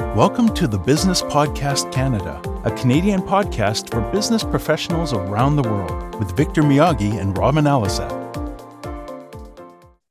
Welcome to the Business Podcast Canada, a Canadian podcast for business professionals around the world with Victor Miyagi and Robin Alisette.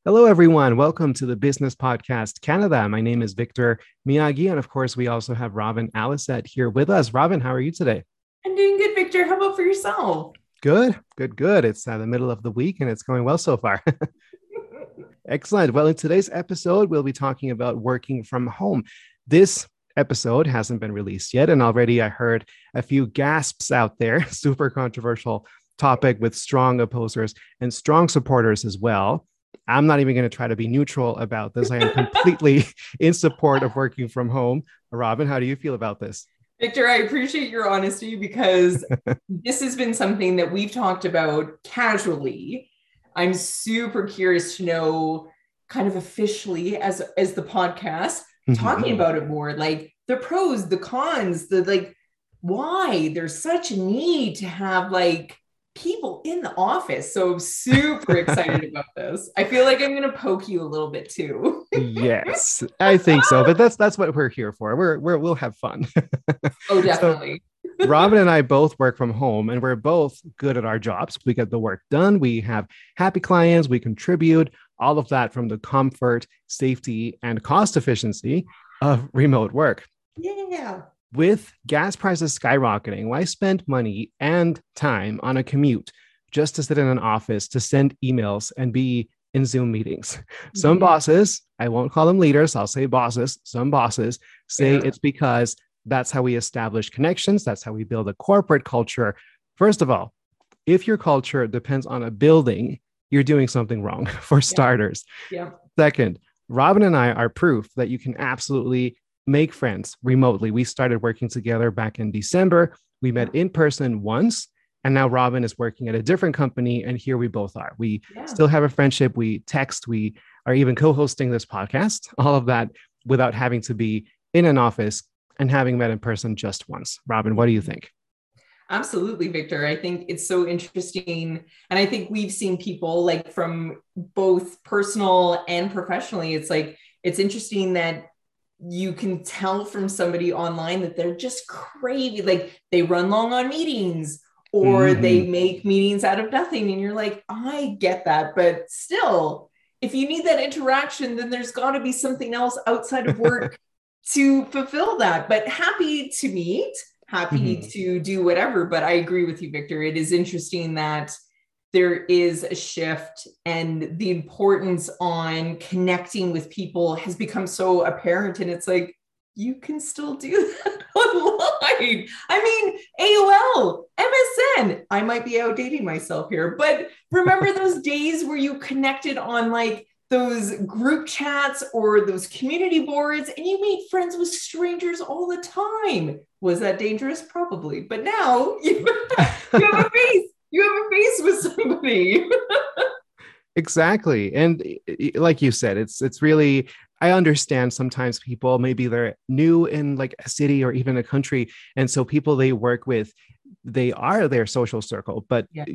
Hello, everyone. Welcome to the Business Podcast Canada. My name is Victor Miyagi. And of course, we also have Robin Alisette here with us. Robin, how are you today? I'm doing good, Victor. How about for yourself? Good, good, good. It's uh, the middle of the week and it's going well so far. Excellent. Well, in today's episode, we'll be talking about working from home. This episode hasn't been released yet. And already I heard a few gasps out there. Super controversial topic with strong opposers and strong supporters as well. I'm not even going to try to be neutral about this. I am completely in support of working from home. Robin, how do you feel about this? Victor, I appreciate your honesty because this has been something that we've talked about casually. I'm super curious to know kind of officially as as the podcast Mm-hmm. talking about it more like the pros the cons the like why there's such a need to have like people in the office. So i'm super excited about this. I feel like i'm going to poke you a little bit too. Yes i think so but that's that's what we're here for. We're, we're we'll have fun. Oh definitely. So, robin and i both work from home and we're both good at our jobs. We get the work done. We have happy clients. We contribute all of that from the comfort, safety, and cost efficiency of remote work. Yeah. With gas prices skyrocketing, why spend money and time on a commute just to sit in an office to send emails and be in Zoom meetings? Mm-hmm. Some bosses, I won't call them leaders, I'll say bosses, some bosses say yeah. it's because that's how we establish connections, that's how we build a corporate culture. First of all, if your culture depends on a building you're doing something wrong for starters. Yeah. yeah. Second, Robin and I are proof that you can absolutely make friends remotely. We started working together back in December. We met in person once, and now Robin is working at a different company, and here we both are. We yeah. still have a friendship. We text. We are even co hosting this podcast, all of that without having to be in an office and having met in person just once. Robin, what do you mm-hmm. think? Absolutely, Victor. I think it's so interesting. And I think we've seen people like from both personal and professionally. It's like, it's interesting that you can tell from somebody online that they're just crazy. Like they run long on meetings or mm-hmm. they make meetings out of nothing. And you're like, I get that. But still, if you need that interaction, then there's got to be something else outside of work to fulfill that. But happy to meet happy mm-hmm. to do whatever. But I agree with you, Victor. It is interesting that there is a shift and the importance on connecting with people has become so apparent. And it's like, you can still do that online. I mean, AOL, MSN. I might be outdating myself here, but remember those days where you connected on like those group chats or those community boards and you made friends with strangers all the time. Was that dangerous? Probably. But now you, you have a face. You have a face with somebody. exactly. And eh, eh, like you said, it's it's really I understand sometimes people maybe they're new in like a city or even a country. And so people they work with, they are their social circle. But yeah.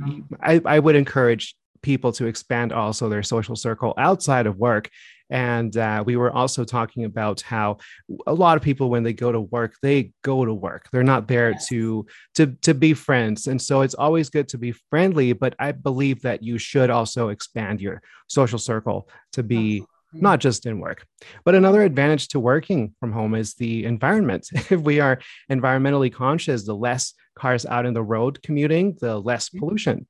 I, I would encourage people to expand also their social circle outside of work. And uh, we were also talking about how a lot of people, when they go to work, they go to work. They're not there yes. to to to be friends. And so it's always good to be friendly. But I believe that you should also expand your social circle to be not just in work. But another advantage to working from home is the environment. if we are environmentally conscious, the less cars out in the road commuting, the less mm-hmm. pollution.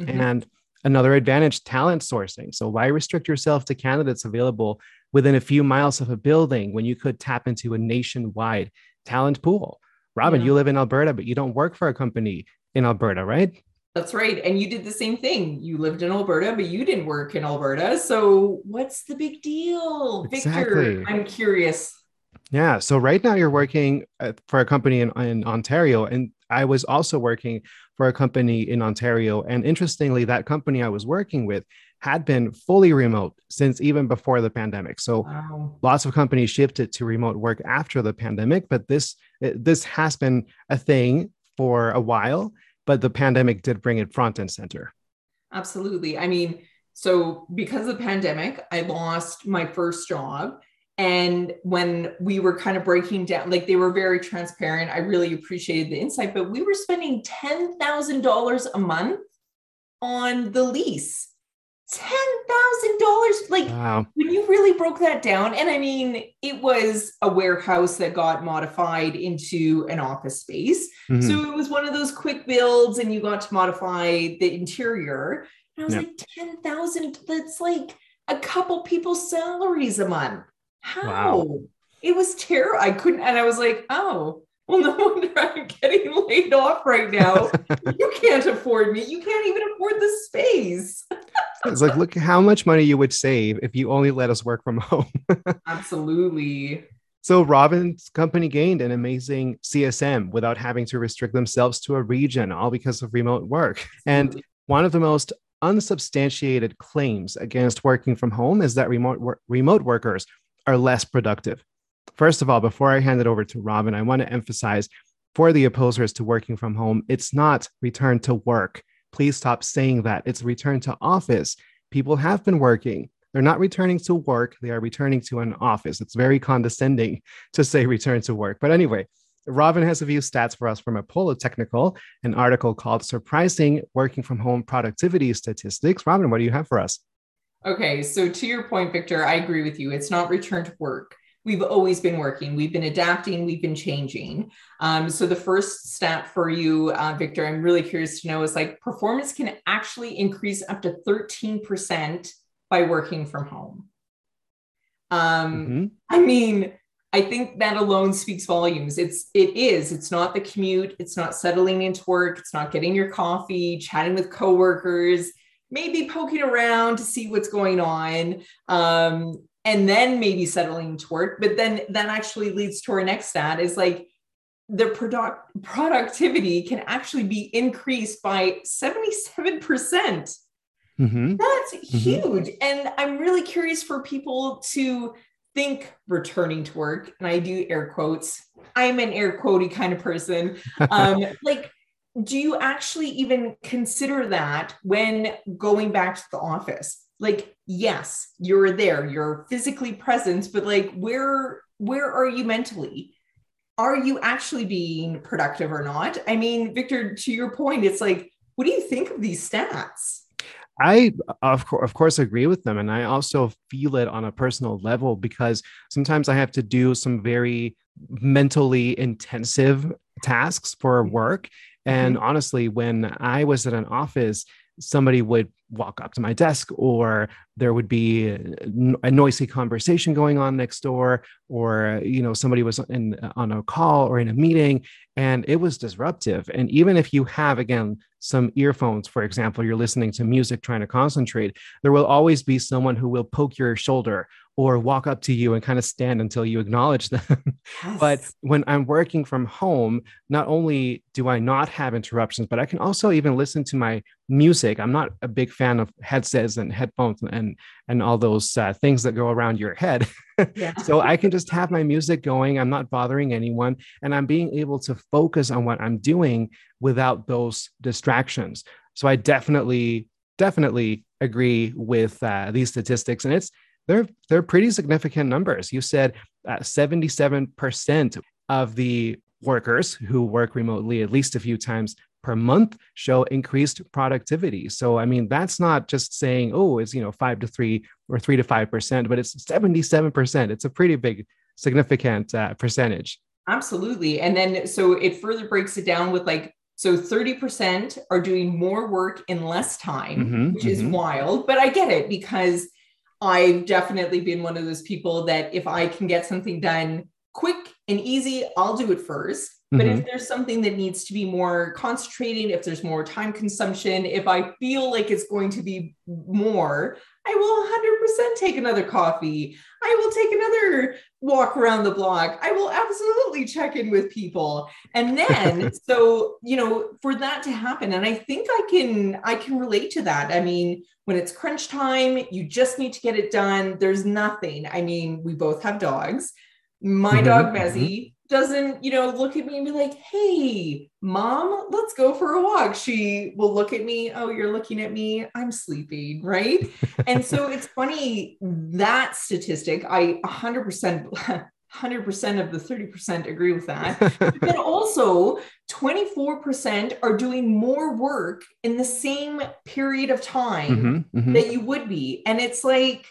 Mm-hmm. And Another advantage talent sourcing. So, why restrict yourself to candidates available within a few miles of a building when you could tap into a nationwide talent pool? Robin, yeah. you live in Alberta, but you don't work for a company in Alberta, right? That's right. And you did the same thing. You lived in Alberta, but you didn't work in Alberta. So, what's the big deal? Exactly. Victor, I'm curious. Yeah. So, right now you're working uh, for a company in, in Ontario, and I was also working for a company in Ontario. And interestingly, that company I was working with had been fully remote since even before the pandemic. So wow. lots of companies shifted to remote work after the pandemic, but this eh, this has been a thing for a while, but the pandemic did bring it front and center. Absolutely. I mean, so because of the pandemic, I lost my first job And when we were kind of breaking down, like they were very transparent, I really appreciated the insight, but we were spending $10,000 a month on the lease. $10,000. Like wow. when you really broke that down, and I mean, it was a warehouse that got modified into an office space. Mm-hmm. So it was one of those quick builds, and you got to modify the interior. And I was yep. like, 10,000, that's like a couple people's salaries a month. How? Wow. It was terrible. I couldn't, and I was like, oh, well, no wonder I'm getting laid off right now. you can't afford me. You can't even afford the space. it's like, look how much money you would save if you only let us work from home. Absolutely. So Robin's company gained an amazing CSM without having to restrict themselves to a region, all because of remote work. Absolutely. And one of the most unsubstantiated claims against working from home is that remote wor- remote workers are less productive. First of all, before I hand it over to Robin, I want to emphasize for the opposers to working from home, it's not return to work. Please stop saying that. It's return to office. People have been working. They're not returning to work, they are returning to an office. It's very condescending to say return to work. But anyway, Robin has a few stats for us from Apollo Technical, an article called Surprising Working from Home Productivity Statistics. Robin, what do you have for us? Okay, so to your point, Victor, I agree with you. It's not return to work. We've always been working. We've been adapting. We've been changing. Um, so the first step for you uh, victor i'm really curious to know is like performance can actually increase up to 13% by working from home. Um, mm-hmm. i mean i think that alone speaks volumes. It's it is. It's not the commute. It's not settling into work. It's not getting your coffee chatting with coworkers maybe poking around to see what's going on um, and then maybe settling to work. But then that actually leads to our next stat is like the product productivity can actually be increased by 77%. Mm-hmm. That's mm-hmm. huge. And I'm really curious for people to think returning to work. And I do air quotes. I'm an air quotey kind of person. Um, like, do you actually even consider that when going back to the office? like yes you're there you're physically present but like where where are you mentally? Are you actually being productive or not? I mean victor to your point it's like what do you think of these stats? I of, co- of course agree with them and I also feel it on a personal level because sometimes I have to do some very mentally intensive tasks for work and mm-hmm. honestly when I was at an office somebody would walk up to my desk or there would be a noisy conversation going on next door or you know somebody was in on a call or in a meeting and it was disruptive and even if you have again some earphones for example you're listening to music trying to concentrate there will always be someone who will poke your shoulder or walk up to you and kind of stand until you acknowledge them. Yes. but when I'm working from home, not only do I not have interruptions, but I can also even listen to my music. I'm not a big fan of headsets and headphones and and all those uh, things that go around your head. Yeah. so I can just have my music going. I'm not bothering anyone, and I'm being able to focus on what I'm doing without those distractions. So I definitely definitely agree with uh, these statistics, and it's they're they're pretty significant numbers. You said uh, 77% of the workers who work remotely at least a few times per month show increased productivity. So I mean that's not just saying oh it's you know 5 to 3 or 3 to 5%, but it's 77%. It's a pretty big significant uh, percentage. Absolutely. And then so it further breaks it down with like so 30% are doing more work in less time, mm-hmm, which mm-hmm. is wild, but I get it because I've definitely been one of those people that if I can get something done quick and easy, I'll do it 1st But mm-hmm. if there's something that needs to be more concentrating, if there's more time consumption, if I feel like it's going to be more, I will 100% take another coffee. I will take another walk around the block. I will absolutely check in with people. And then so, you know, for that to happen and I think I can I can relate to that. I mean, when it's crunch time, you just need to get it done. There's nothing. I mean, we both have dogs. My mm-hmm, dog Mezzy mm-hmm doesn't, you know, look at me and be like, hey, mom, let's go for a walk. She will look at me, oh, you're looking at me, I'm sleeping, right? and so it's funny that statistic, I 100%. 100% of the 30% agree with that. but also, 24% are doing more work in the same period of time mm-hmm, mm-hmm. that you would be. And it's like,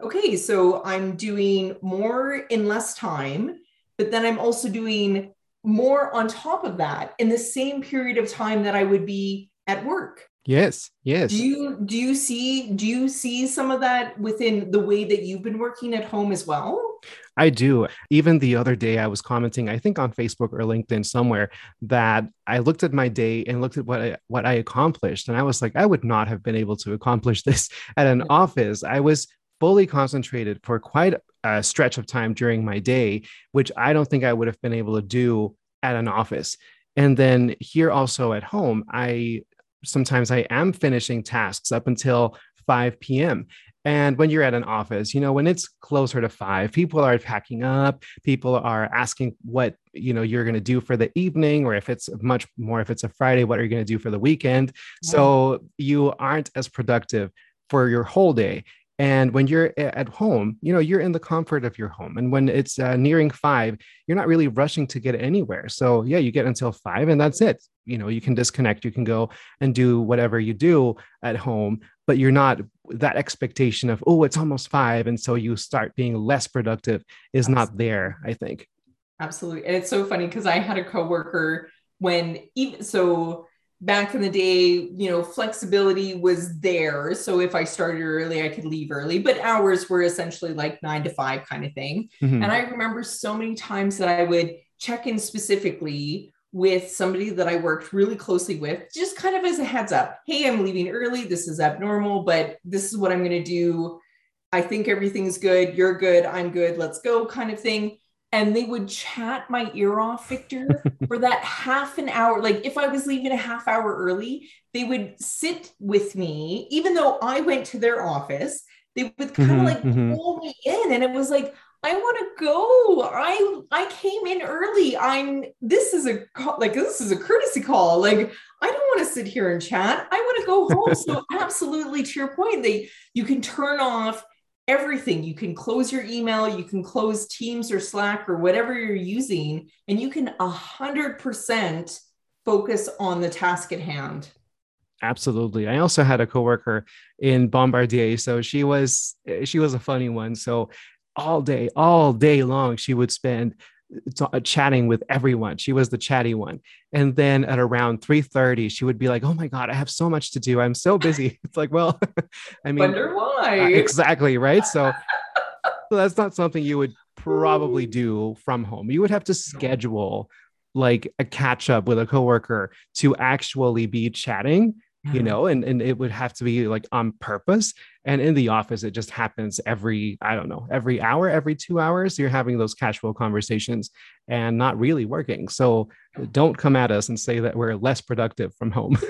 okay, so I'm doing more in less time but then I'm also doing more on top of that in the same period of time that I would be at work. Yes, yes. Do you do you see do you see some of that within the way that you've been working at home as well? I do. Even the other day, I was commenting, I think on Facebook or LinkedIn somewhere, that I looked at my day and looked at what I, what I accomplished, and I was like, I would not have been able to accomplish this at an office. I was fully concentrated for quite a stretch of time during my day, which I don't think I would have been able to do at an office. And then here also at home, I sometimes I am finishing tasks up until 5 p.m. And when you're at an office, you know, when it's closer to five, people are packing up, people are asking what, you know, you're going to do for the evening, or if it's much more, if it's a Friday, what are you going to do for the weekend? Yeah. So you aren't as productive for your whole day. And when you're at home, you know, you're in the comfort of your home. And when it's uh, nearing five, you're not really rushing to get anywhere. So, yeah, you get until five and that's it. You know, you can disconnect, you can go and do whatever you do at home, but you're not that expectation of, oh, it's almost five. And so you start being less productive is Absolutely. not there, I think. Absolutely. And it's so funny because I had a coworker when even so back in the day, you know, flexibility was there. So if I started early, I could leave early, but hours were essentially like nine to five kind of thing. Mm-hmm. And I remember so many times that I would check in specifically with somebody that I worked really closely with, just kind of as a heads up. Hey, I'm leaving early. This is abnormal, but this is what I'm going to do. I think everything's good. You're good. I'm good. Let's go, kind of thing and they would chat my ear off, Victor, for that half an hour. Like if I was leaving a half hour early, they would sit with me, even though I went to their office. They would kind of mm-hmm, like mm-hmm. pull me in, and it was like, I want to go. I I came in early. I'm. This is a like this is a courtesy call. Like I don't want to sit here and chat. I want to go home. so absolutely, to your point, they you can turn off everything. You can close your email, you can close Teams or Slack or whatever you're using, and you can 100% focus on the task at hand. Absolutely. I also had a coworker in Bombardier, so she was eh, she was a funny one. So all day, all day long, she would spend t- chatting with everyone. She was the chatty one. And then at around 3:30, she would be like, "Oh my god, I have so much to do. I'm so busy." It's like, well, I mean, wonder why. Uh, exactly, right? So, so that's not something you would probably do from home. You would have to schedule like a catch up with a coworker to actually be chatting you mm-hmm. know and, and it would have to be like on purpose and in the office it just happens every i don't know every hour every two hours you're having those casual conversations and not really working. So don't come at us and say that we're less productive from home.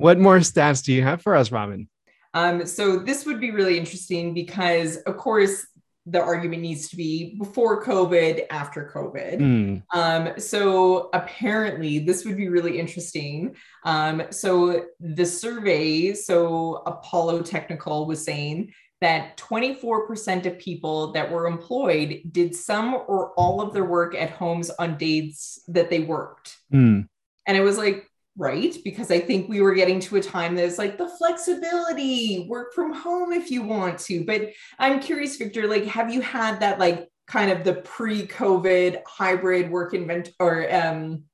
What more stats do you have for us robin? Um, so this would be really interesting because of course the argument needs to be before COVID, after COVID. Mm. Um, so apparently, this would be really interesting. Um, so the survey, so Apollo Technical was saying that 24% of people that were employed did some or all of their work at homes on days that they worked. Mm. And it was like, right? Because I think we were getting to a time that's like the flexibility, work from home if you want to. But I'm curious, Victor, like, have you had that like kind of the pre-COVID hybrid work invent or um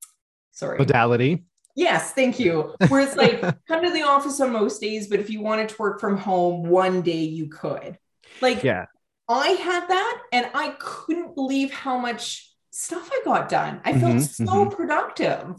sorry modality? Yes, thank you. Where it's like come to the office on most days, but if you wanted to work from home one day, you could. Like, yeah, I had that, and I couldn't believe how much stuff I got done. I felt mm-hmm, so mm-hmm. productive.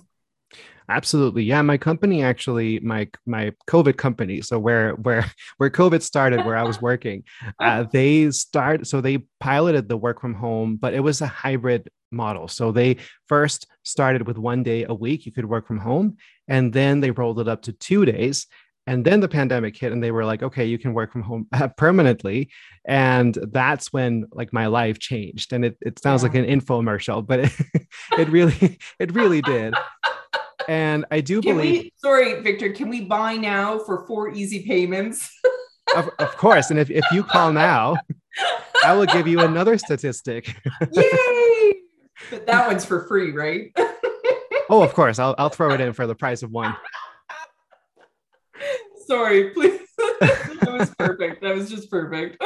Absolutely. Yeah, my company actually my my COVID company, so where where where COVID started where I was working, uh, they start so they piloted the work from home, but it was a hybrid model. So they first started with one day a week you could work from home and then they rolled it up to 2 days And then the pandemic hit, and they were like, okay, you can work from home permanently. And that's when like my life changed. And it, it sounds yeah. like an infomercial, but it, it really, it really did. And I do can believe. We, sorry, Victor, can we buy now for four easy payments? of, of course. And if, if you call now, I will give you another statistic. Yay! But that one's for free, right? oh, of course. I'll, I'll throw it in for the price of one. Sorry, please. that was perfect. That was just perfect.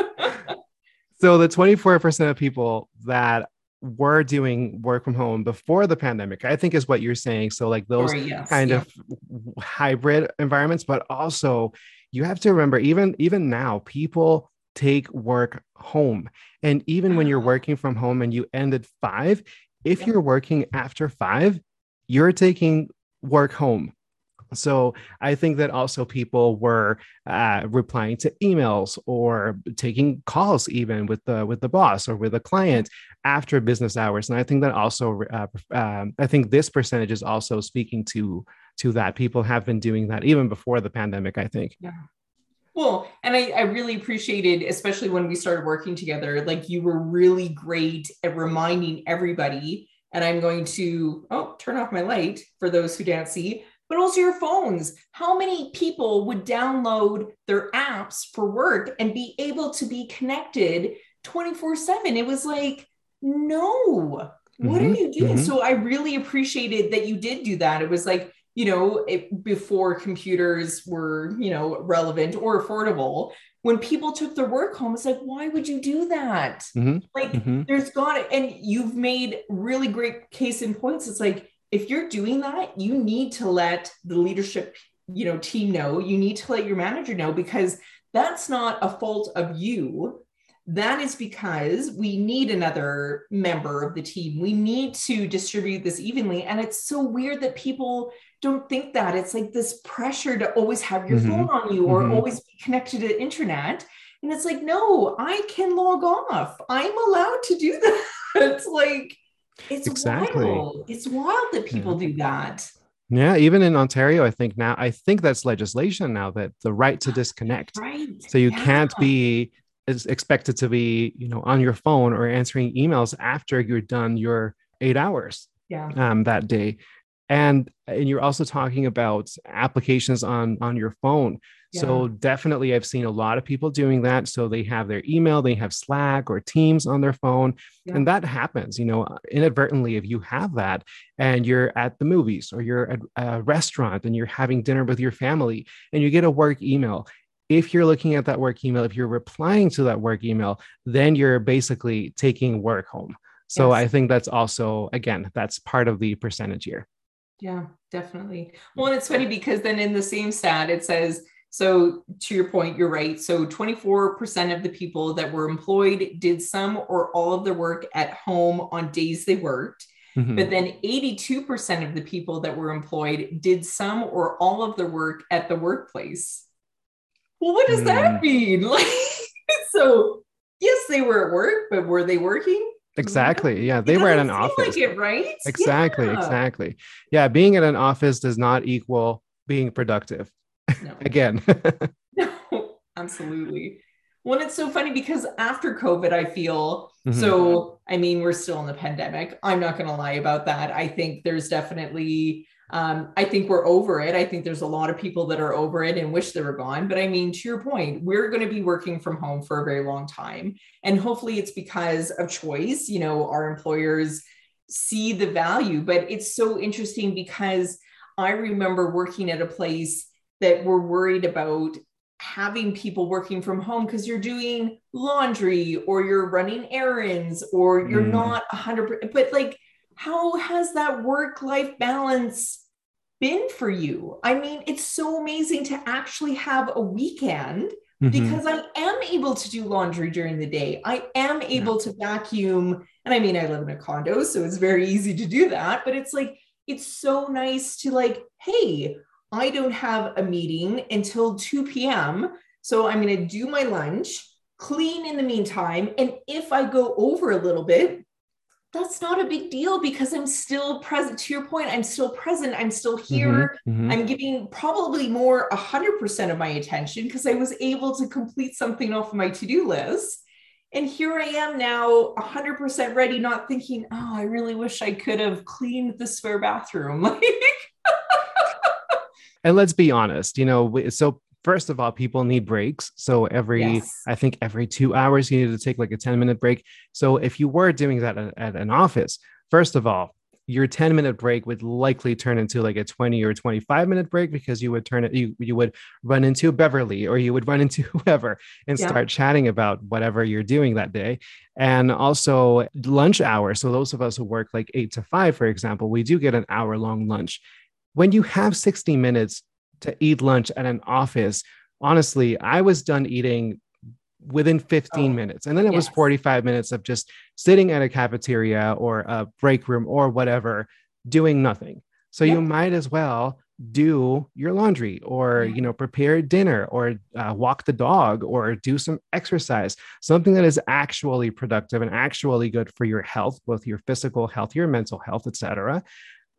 so the 24% of people that were doing work from home before the pandemic, I think is what you're saying. So like those yes, kind yeah. of hybrid environments, but also you have to remember even even now people take work home. And even when you're uh-huh. working from home and you end at five, if you're working after five, you're taking work home. So I think that also people were uh, replying to emails or taking calls even with the with the boss or with a client after business hours, and I think that also uh, um, I think this percentage is also speaking to to that people have been doing that even before the pandemic. I think. Yeah. Well, and I, I really appreciated, especially when we started working together, like you were really great at reminding everybody. And I'm going to, oh, turn off my light for those who can't see, but also your phones. How many people would download their apps for work and be able to be connected 24 7? It was like, no, what mm-hmm, are you doing? Mm-hmm. So I really appreciated that you did do that. It was like, you know, it, before computers were, you know, relevant or affordable, when people took their work home, it's like, why would you do that? Mm-hmm. Like, mm-hmm. there's got it. And you've made really great case in points. It's like, if you're doing that, you need to let the leadership, you know, team know, you need to let your manager know because that's not a fault of you. That is because we need another member of the team. We need to distribute this evenly. And it's so weird that people don't think that it's like this pressure to always have your mm-hmm. phone on you or mm-hmm. always be connected to the internet and it's like no i can log off i'm allowed to do that it's like it's exactly wild. it's wild that people yeah. do that yeah even in ontario i think now i think that's legislation now that the right to disconnect right so you yeah. can't be is expected to be you know on your phone or answering emails after you're done your eight hours yeah. um, that day and and you're also talking about applications on on your phone yeah. so definitely i've seen a lot of people doing that so they have their email they have slack or teams on their phone yeah. and that happens you know inadvertently if you have that and you're at the movies or you're at a restaurant and you're having dinner with your family and you get a work email if you're looking at that work email if you're replying to that work email then you're basically taking work home so yes. i think that's also again that's part of the percentage here yeah, definitely. Well, and it's funny because then in the same stat, it says, so to your point, you're right. So 24% of the people that were employed did some or all of their work at home on days they worked. Mm-hmm. But then 82% of the people that were employed did some or all of their work at the workplace. Well, what does mm. that mean? Like, so yes, they were at work, but were they working? Exactly. Yeah, they were at an office. Like it, right? Exactly. Yeah. Exactly. Yeah, being at an office does not equal being productive. No. Again. no, absolutely. Well, it's so funny because after COVID, I feel mm-hmm. so. I mean, we're still in the pandemic. I'm not going to lie about that. I think there's definitely um, I think we're over it. I think there's a lot of people that are over it and wish they were gone. But I mean, to your point, we're going to be working from home for a very long time. And hopefully it's because of choice. You know, our employers see the value. But it's so interesting because I remember working at a place that we're worried about having people working from home because you're doing laundry or you're running errands or you're mm. not 100% but like how has that work life balance been for you? I mean, it's so amazing to actually have a weekend mm-hmm. because I am able to do laundry during the day. I am able yeah. to vacuum. And I mean, I live in a condo, so it's very easy to do that. But it's like, it's so nice to like, hey, I don't have a meeting until 2 p.m. So I'm going to do my lunch, clean in the meantime. And if I go over a little bit, that's not a big deal because I'm still present. To your point, I'm still present. I'm still here. Mm-hmm, mm-hmm. I'm giving probably more 100% of my attention because I was able to complete something off of my to do list. And here I am now 100% ready, not thinking, oh, I really wish I could have cleaned the spare bathroom. and let's be honest, you know, so first of all, people need breaks. So every, yes. I think every two hours, you need to take like a 10 minute break. So if you were doing that at, at an office, first of all, your 10 minute break would likely turn into like a 20 or 25 minute break because you would turn it, you, you would run into Beverly or you would run into whoever and yeah. start chatting about whatever you're doing that day. And also lunch hour. So those of us who work like eight to five, for example, we do get an hour long lunch. When you have 60 minutes to eat lunch at an office, honestly, I was done eating within 15 oh, minutes. And then it yes. was 45 minutes of just sitting at a cafeteria or a break room or whatever, doing nothing. So yep. you might as well do your laundry or you know prepare dinner or uh, walk the dog or do some exercise something that is actually productive and actually good for your health both your physical health your mental health etc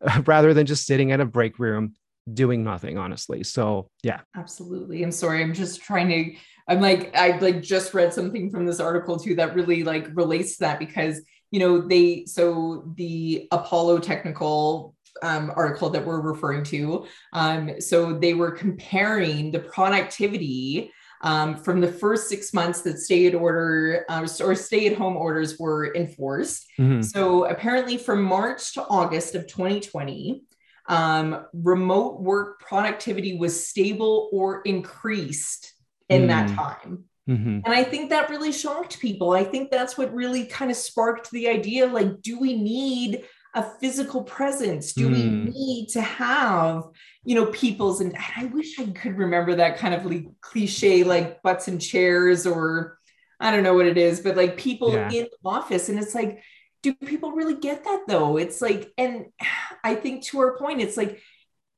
rather than just sitting at a break room doing nothing honestly. So yeah. Absolutely. I'm sorry. I'm just trying to i'm like i like just read something from this article too that really like relates to that because you know they so the apollo technical um, article that we're referring to um, so they were comparing the productivity um, from the first six months that stay at order uh, or stay at home orders were enforced. Mm-hmm. So apparently, from March to August of 2020, um, remote work productivity was stable or increased in mm. that time. Mm-hmm. And I think that really shocked people. I think that's what really kind of sparked the idea like, do we need a physical presence? Do mm. we need to have, you know, people's, and I wish I could remember that kind of like cliche, like butts and chairs, or I don't know what it is, but like people yeah. in the office. And it's like, do people really get that though? It's like, and I think to our point, it's like,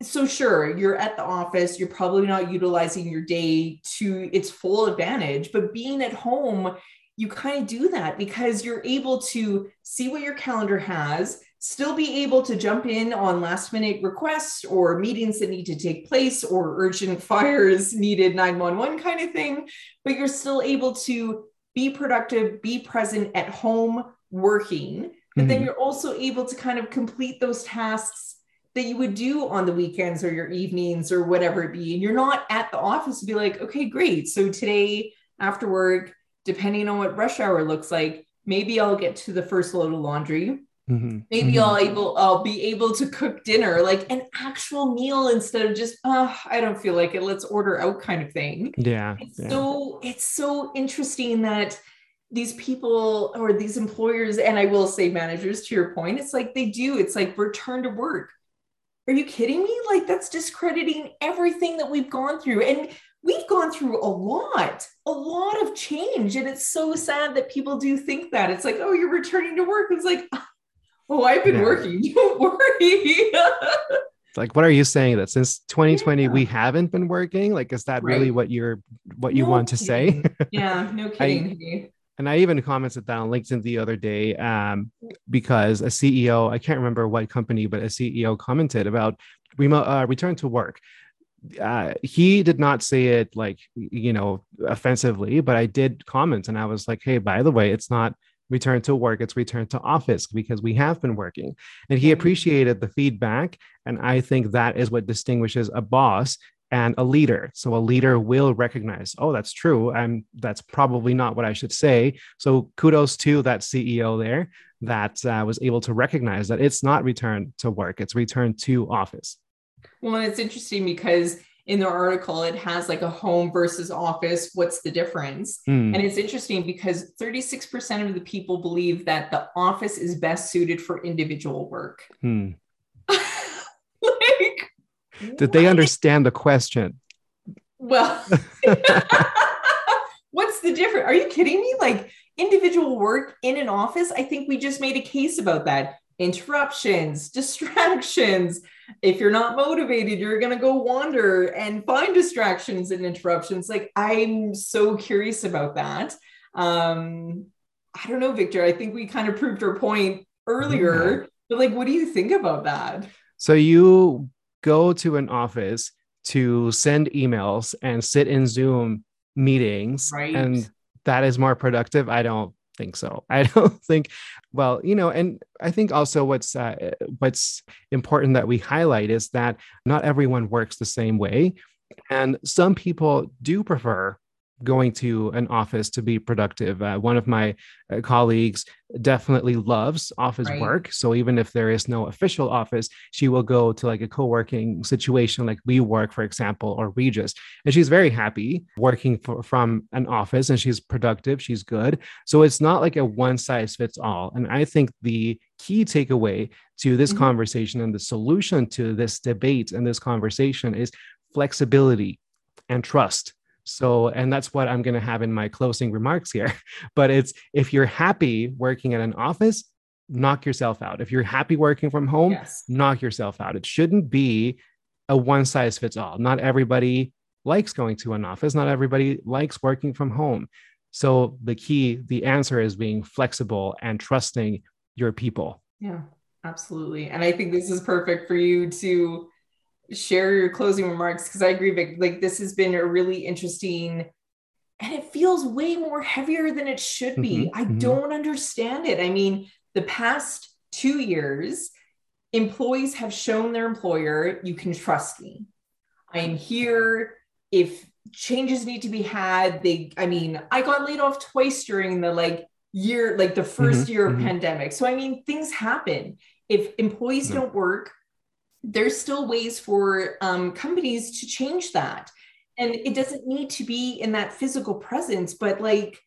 so sure, you're at the office, you're probably not utilizing your day to its full advantage, but being at home, you kind of do that because you're able to see what your calendar has, still be able to jump in on last minute requests or meetings that need to take place or urgent fires needed 911 kind of thing, but you're still able to be productive, be present at home working, but mm-hmm. then you're also able to kind of complete those tasks that you would do on the weekends or your evenings or whatever it be. And you're not at the office to be like, okay, great. So today after work, depending on what rush hour looks like, maybe I'll get to the first load of laundry. Mm-hmm. Maybe mm-hmm. I'll able I'll be able to cook dinner like an actual meal instead of just oh I don't feel like it let's order out kind of thing. Yeah. It's yeah. so it's so interesting that these people or these employers, and I will say managers to your point, it's like they do, it's like return to work. Are you kidding me? Like that's discrediting everything that we've gone through. And we've gone through a lot, a lot of change. And it's so sad that people do think that. It's like, oh, you're returning to work. It's like, oh, I've been yeah. working. Don't worry. like what are you saying that since 2020 yeah. we haven't been working like is that right. really what you're what you no want to say yeah no kidding I, and I even commented that on LinkedIn the other day um, because a CEO, I can't remember what company, but a CEO commented about remote uh, return to work. Uh, he did not say it like you know offensively, but I did comment, and I was like, "Hey, by the way, it's not return to work; it's return to office because we have been working." And he appreciated the feedback, and I think that is what distinguishes a boss and a leader. So a leader will recognize, oh, that's true. I'm that's probably not what I should say. So kudos to that CEO there that uh, was able to recognize that it's not return to work, it's return to office. Well, and it's interesting because in the article it has like a home versus office what's the difference mm. and it's interesting because 36% of the people believe that the office is best suited for individual work mm. like did they understand the question? Well, what's the difference? Are you kidding me? Like individual work in an office, I think we just made a case about that. Interruptions, distractions. If you're not motivated, you're going to go wander and find distractions and interruptions. Like, I'm so curious about that. Um, I don't know, Victor. I think we kind of proved our point earlier. Yeah. But like, what do you think about that? So you go to an office to send emails and sit in Zoom meetings, right. and that is more productive. I don't think so. I don't think. Well, you know, and I think also what's uh, what's important that we highlight is that not everyone works the same way, and some people do prefer going to an office to be productive. Uh, one of my uh, colleagues definitely loves office right. work. So even if there is no official office, she will go to like a co working situation like WeWork, for example, or Regus. And she's very happy working for, from an office and she's productive, she's good. So it's not like a one size fits all. And I think the key takeaway to this mm-hmm. conversation and the solution to this debate and this conversation is flexibility and trust so, and that's what I'm going to have in my closing remarks here. But it's if you're happy working at an office, knock yourself out. If you're happy working from home, yes. knock yourself out. It shouldn't be a one size fits all. Not everybody likes going to an office, not everybody likes working from home. So, the key, the answer is being flexible and trusting your people. Yeah, absolutely. And I think this is perfect for you to share your closing remarks because I agree, Vic. Like this has been a really interesting, and it feels way more heavier than it should be. Mm-hmm, I mm-hmm. don't understand it. I mean, the past two years, employees have shown their employer, you can trust me. I'm here. If changes need to be had, they, I mean, I got laid off twice during the like year, like the 1st mm-hmm, year of mm-hmm. pandemic. So, I mean, things happen. If employees don't work, there's still ways for um, companies to change that. And it doesn't need to be in that physical presence but like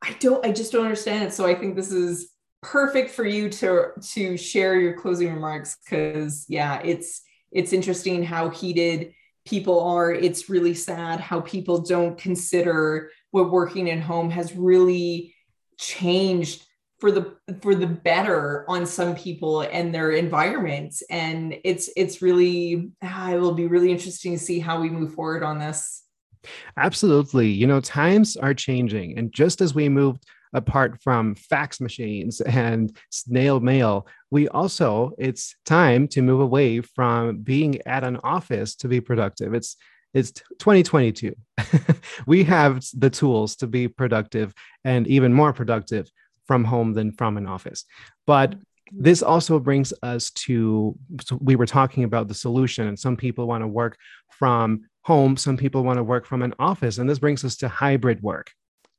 i don't i just don't understand it. So i think this is perfect for you to to share your closing remarks because yeah it's it's interesting how heated people are. It's really sad how people don't consider what working at home has really changed for the for the better on some people and their environments and it's it's really ah, it will be really interesting to see how we move forward on this. Absolutely. You know times are changing and just as we moved apart from fax machines and snail mail we also it's time to move away from being at an office to be productive. It's it's 2022 we have the tools to be productive and even more productive from home than from an office. But this also brings us to so we were talking about the solution, and some people want to work from home, some people want to work from an office, and this brings us to hybrid work.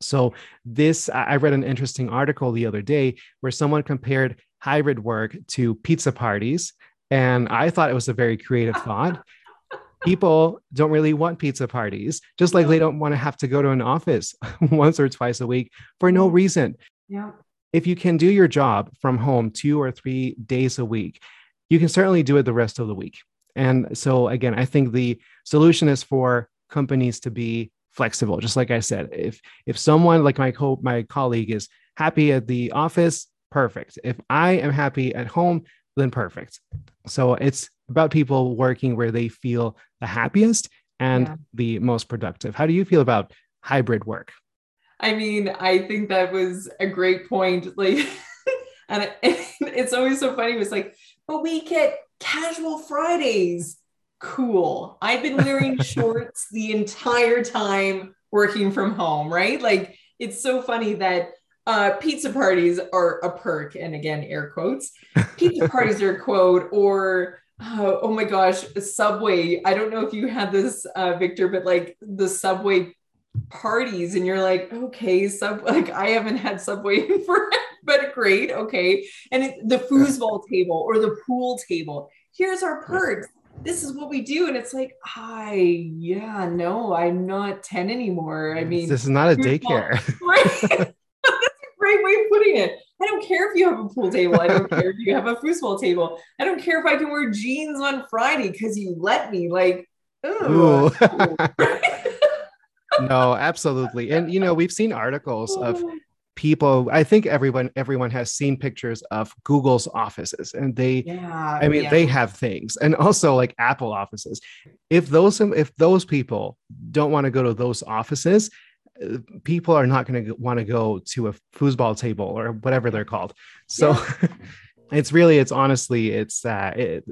So, this I read an interesting article the other day where someone compared hybrid work to pizza parties. And I thought it was a very creative thought. People don't really want pizza parties, just like they don't want to have to go to an office once or twice a week for no reason. Yeah. If you can do your job from home two or three days a week, you can certainly do it the rest of the week. And so, again, I think the solution is for companies to be flexible. Just like I said, if if someone like my co- my colleague is happy at the office, perfect. If I am happy at home, then perfect. So it's about people working where they feel the happiest and yeah. the most productive. How do you feel about hybrid work? I mean, I think that was a great point. Like, and it's always so funny. It was like, but we get casual Fridays. Cool. I've been wearing shorts the entire time working from home, right? Like, it's so funny that uh, pizza parties are a perk. And again, air quotes. Pizza parties are a quote, or uh, oh my gosh, Subway. I don't know if you had this, uh, Victor, but like the Subway parties and you're like okay sub like i haven't had subway for but great okay. And it, the foosball table or the pool table. Here's our perks. This is what we do. And it's like i yeah no i'm not 10 anymore. I mean this is not a daycare. Right. That's a great way of putting it. I don't care if you have a pool table. I don't care if you have a foosball table. I don't care if i can wear jeans on friday because you let me like ooh. ooh no, absolutely. And you know, we've seen articles of people i think everyone everyone has seen pictures of google's offices and they yeah, i mean yeah. they have things and also like apple offices if those if those people don't want to go to those offices uh, people are not going to want to go to a foosball table or whatever they're called so yeah. it's really it's honestly it's uh it,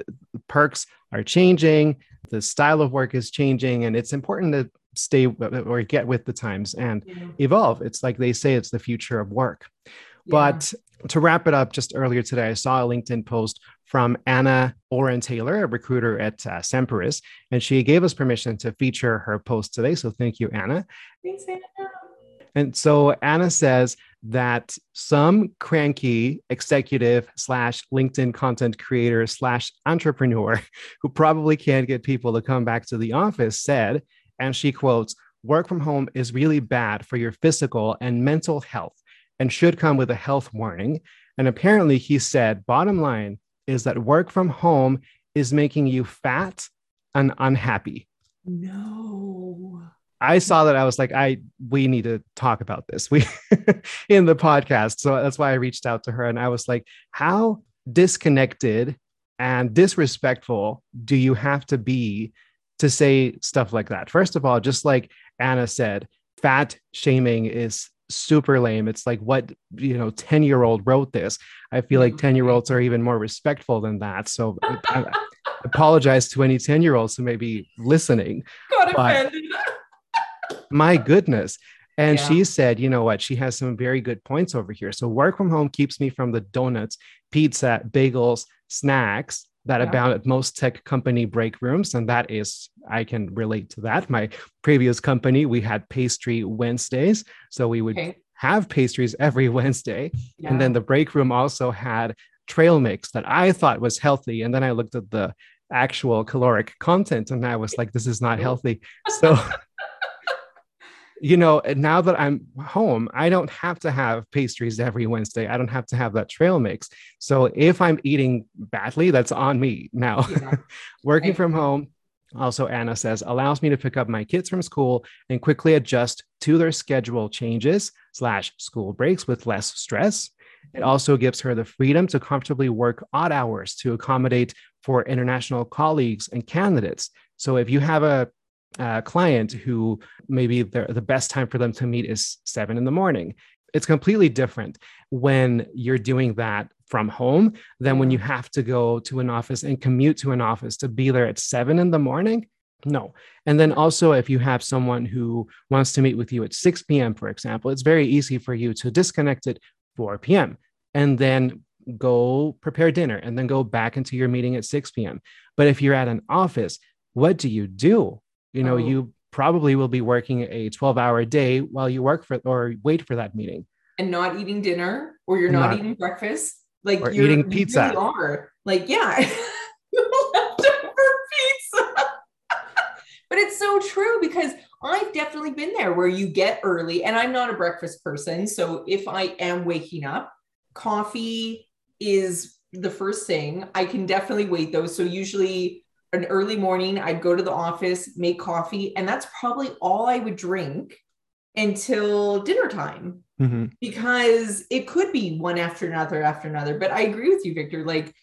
perks are changing the style of work is changing and it's important to stay or get with the times and Yeah. evolve. It's like they say it's the future of work. But to wrap it up just earlier today i saw a linkedin post from anna oren taylor a recruiter at uh, semperis and she gave us permission to feature her post today. So thank you anna. Thanks, Anna. and so Anna says that some cranky executive slash LinkedIn content creator slash entrepreneur who probably can't get people to come back to the office said, and she quotes, work from home is really bad for your physical and mental health and should come with a health warning. And apparently he said, bottom line is that work from home is making you fat and unhappy. No. I saw that I was like, I we need to talk about this. We in the podcast. So that's why I reached out to her and I was like, how disconnected and disrespectful do you have to be to say stuff like that? First of all, just like Anna said, fat shaming is super lame. It's like what you know, 10 year old wrote this. I feel like 10 year olds are even more respectful than that. So I, I apologize to any 10 year olds who may be listening Got offended. My goodness. And Yeah. she said, you know what? She has some very good points over here. So work from home keeps me from the donuts, pizza, bagels, snacks that Yeah. abound at most tech company break rooms. And that is, I can relate to that. My previous company, we had pastry Wednesdays. So we would Okay. have pastries every Wednesday. Yeah. And then the break room also had trail mix that I thought was healthy. And then I looked at the actual caloric content and I was like, this is not healthy. So, you know, now that I'm home, I don't have to have pastries every Wednesday. I don't have to have that trail mix. So if I'm eating badly, that's on me now. Yeah. Working from home, also Anna says, allows me to pick up my kids from school and quickly adjust to their schedule changes slash school breaks with less stress. It also gives her the freedom to comfortably work odd hours to accommodate for international colleagues and candidates. So if you have a, a client who maybe the, the best time for them to meet is seven in the morning, it's completely different when you're doing that from home than when you mm. have to go to an office and commute to an office to be there at seven in the morning. No. And then also, if you have someone who wants to meet with you at 6 p.m., for example, it's very easy for you to disconnect at 4 p.m. and then go prepare dinner and then go back into your meeting at 6 p.m. But if you're at an office, what do you do? You know, Oh. you probably will be working a 12 hour day while you work for or wait for that meeting. and not eating dinner or you're not, Not- eating breakfast. Like you're, eating you pizza. really are. Like, yeah. leftover pizza. but it's so true because I've definitely been there where you get early and I'm not a breakfast person. So if I am waking up, coffee is the first thing. I can definitely wait though. So usually an early morning, I'd go to the office, make coffee, and that's probably all I would drink until dinner time Mhm. because it could be one after another after another. But I agree with you, Victor. Like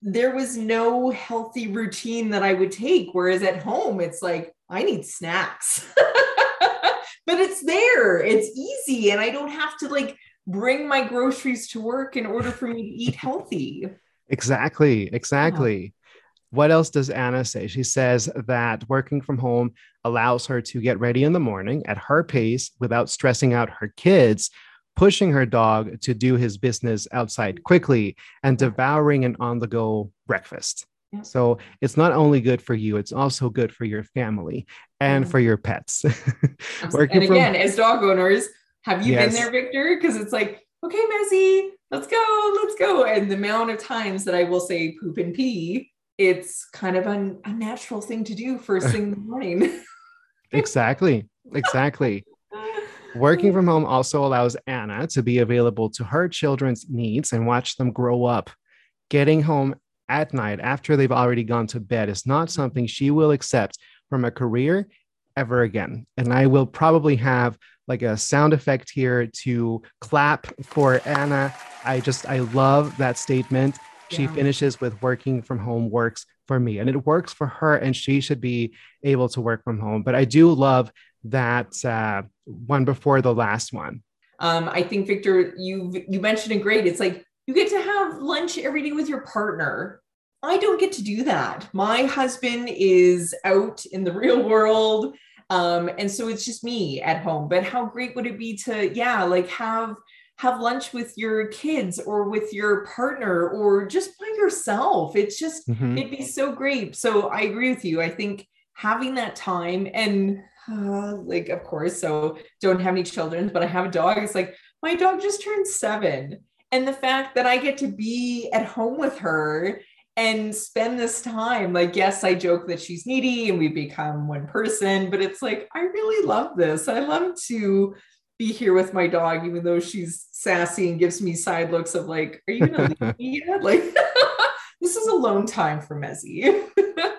there was no healthy routine that I would take. Whereas at home, it's like, I need snacks. but it's there, it's easy. And I don't have to like bring my groceries to work in order for me to eat healthy. Exactly. Exactly. What else does Anna say? She says that working from home allows her to get ready in the morning at her pace without stressing out her kids, pushing her dog to do his business outside quickly, and devouring an on the go breakfast. Yeah. So it's not only good for you, it's also good for your family and Yeah. for your pets. Working and from- again, as dog owners, have you Yes. been there, Victor? Because it's like, okay, Messi, let's go, let's go. And the amount of times that I will say poop and pee, it's kind of an, a natural thing to do first thing in the morning. exactly. Exactly. Working from home also allows Anna to be available to her children's needs and watch them grow up. Getting home at night after they've already gone to bed is not something she will accept from a career ever again. And I will probably have like a sound effect here to clap for Anna. I just, I love that statement. She Yeah. finishes with working from home works for me and it works for her and she should be able to work from home. But I do love that uh, one before the last one. um, I think Victor, you you mentioned it great. It's like you get to have lunch every day with your partner. I don't get to do that. My husband is out in the real world. Um, and so it's just me at home. But how great would it be to, yeah, like have have lunch with your kids or with your partner or just by yourself. It's just, mm-hmm. it'd be so great. So I agree with you. I think having that time and uh, like, of course, so don't have any children, but I have a dog. It's like my dog just turned seven. And the fact that I get to be at home with her and spend this time, like, yes, I joke that she's needy and we become one person, but it's like, I really love this. I love to be here with my dog, even though she's sassy and gives me side looks of like, are you gonna leave me yet? Like this is alone time for Mezzy.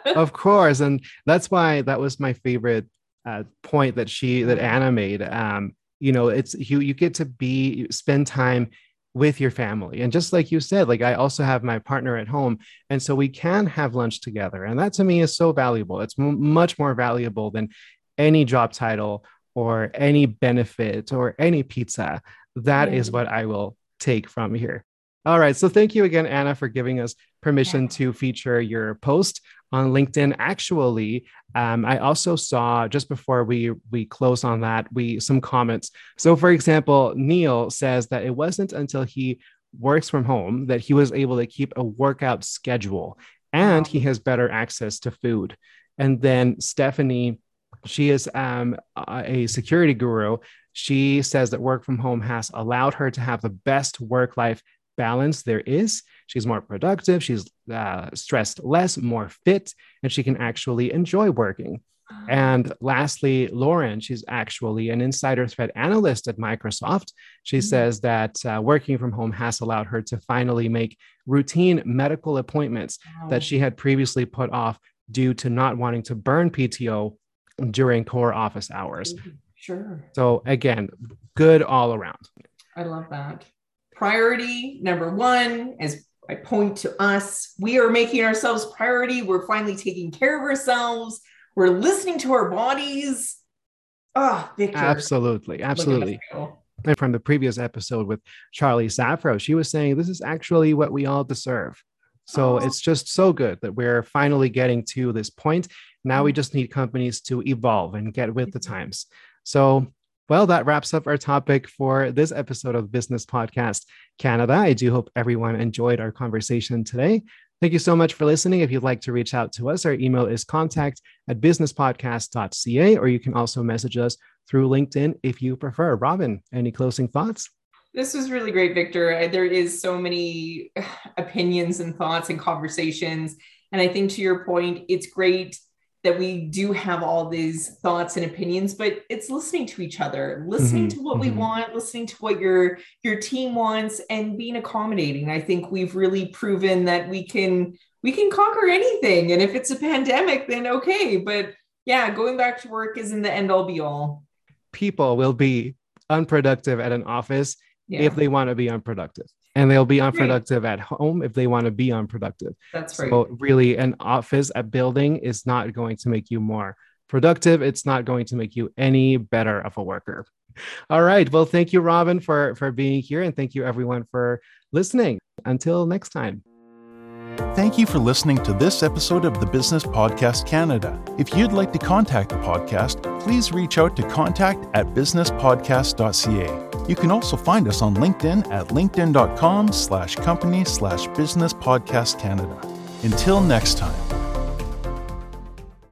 of course. And that's why that was my favorite uh, point that she that Anna made. Um, you know, it's you you get to be spend time with your family. And just like you said, like I also have my partner at home. And so we can have lunch together. And that to me is so valuable. It's m- much more valuable than any job title or any benefit or any pizza. That yeah. is what I will take from here. All right. So thank you again, Anna, for giving us permission yeah. to feature your post on LinkedIn. Actually, um, I also saw just before we we close on that, we some comments. So, for example, Neil says that it wasn't until he works from home that he was able to keep a workout schedule and he has better access to food. And then Stephanie she is um, a security guru. She says that work from home has allowed her to have the best work life balance there is. She's more productive, she's uh, stressed less, more fit, and she can actually enjoy working. And lastly, Lauren, she's actually an insider threat analyst at Microsoft. She mm-hmm. says that uh, working from home has allowed her to finally make routine medical appointments wow. that she had previously put off due to not wanting to burn PTO during core office hours. Mm-hmm. Sure. So again, good all around. I love that. Priority number one, as I point to us, we are making ourselves priority. We're finally taking care of ourselves. We're listening to our bodies. Ah, oh, Victor. Absolutely. Absolutely. And from the previous episode with Charlie Safro, she was saying this is actually what we all deserve. So oh. it's just so good that we're finally getting to this point. Now we mm. just need companies to evolve and get with the times. So, well, that wraps up our topic for this episode of Business Podcast Canada. I do hope everyone enjoyed our conversation today. Thank you so much for listening. If you'd like to reach out to us, our email is contact at businesspodcast.ca, or you can also message us through LinkedIn if you prefer. Robin, any closing thoughts? This was really great, Victor. There is so many opinions and thoughts and conversations. And I think to your point, it's great that we do have all these thoughts and opinions but it's listening to each other listening mm-hmm, to what mm-hmm. we want listening to what your your team wants and being accommodating. I think we've really proven that we can we can conquer anything and if it's a pandemic then okay. But yeah going back to work isn't the end all be all. People will be unproductive at an office yeah. if they want to be unproductive and they'll be unproductive right. at home if they want to be unproductive. That's right. So really an office, a building is not going to make you more productive. It's not going to make you any better of a worker. All right. Well, thank you, Robin, for, for being here. And thank you, everyone, for listening. Until next time. Thank you for listening to this episode of the Business Podcast Canada. If you'd like to contact the podcast, please reach out to contact at businesspodcast.ca. You can also find us on LinkedIn at linkedin.com slash company slash business podcast Canada. Until next time.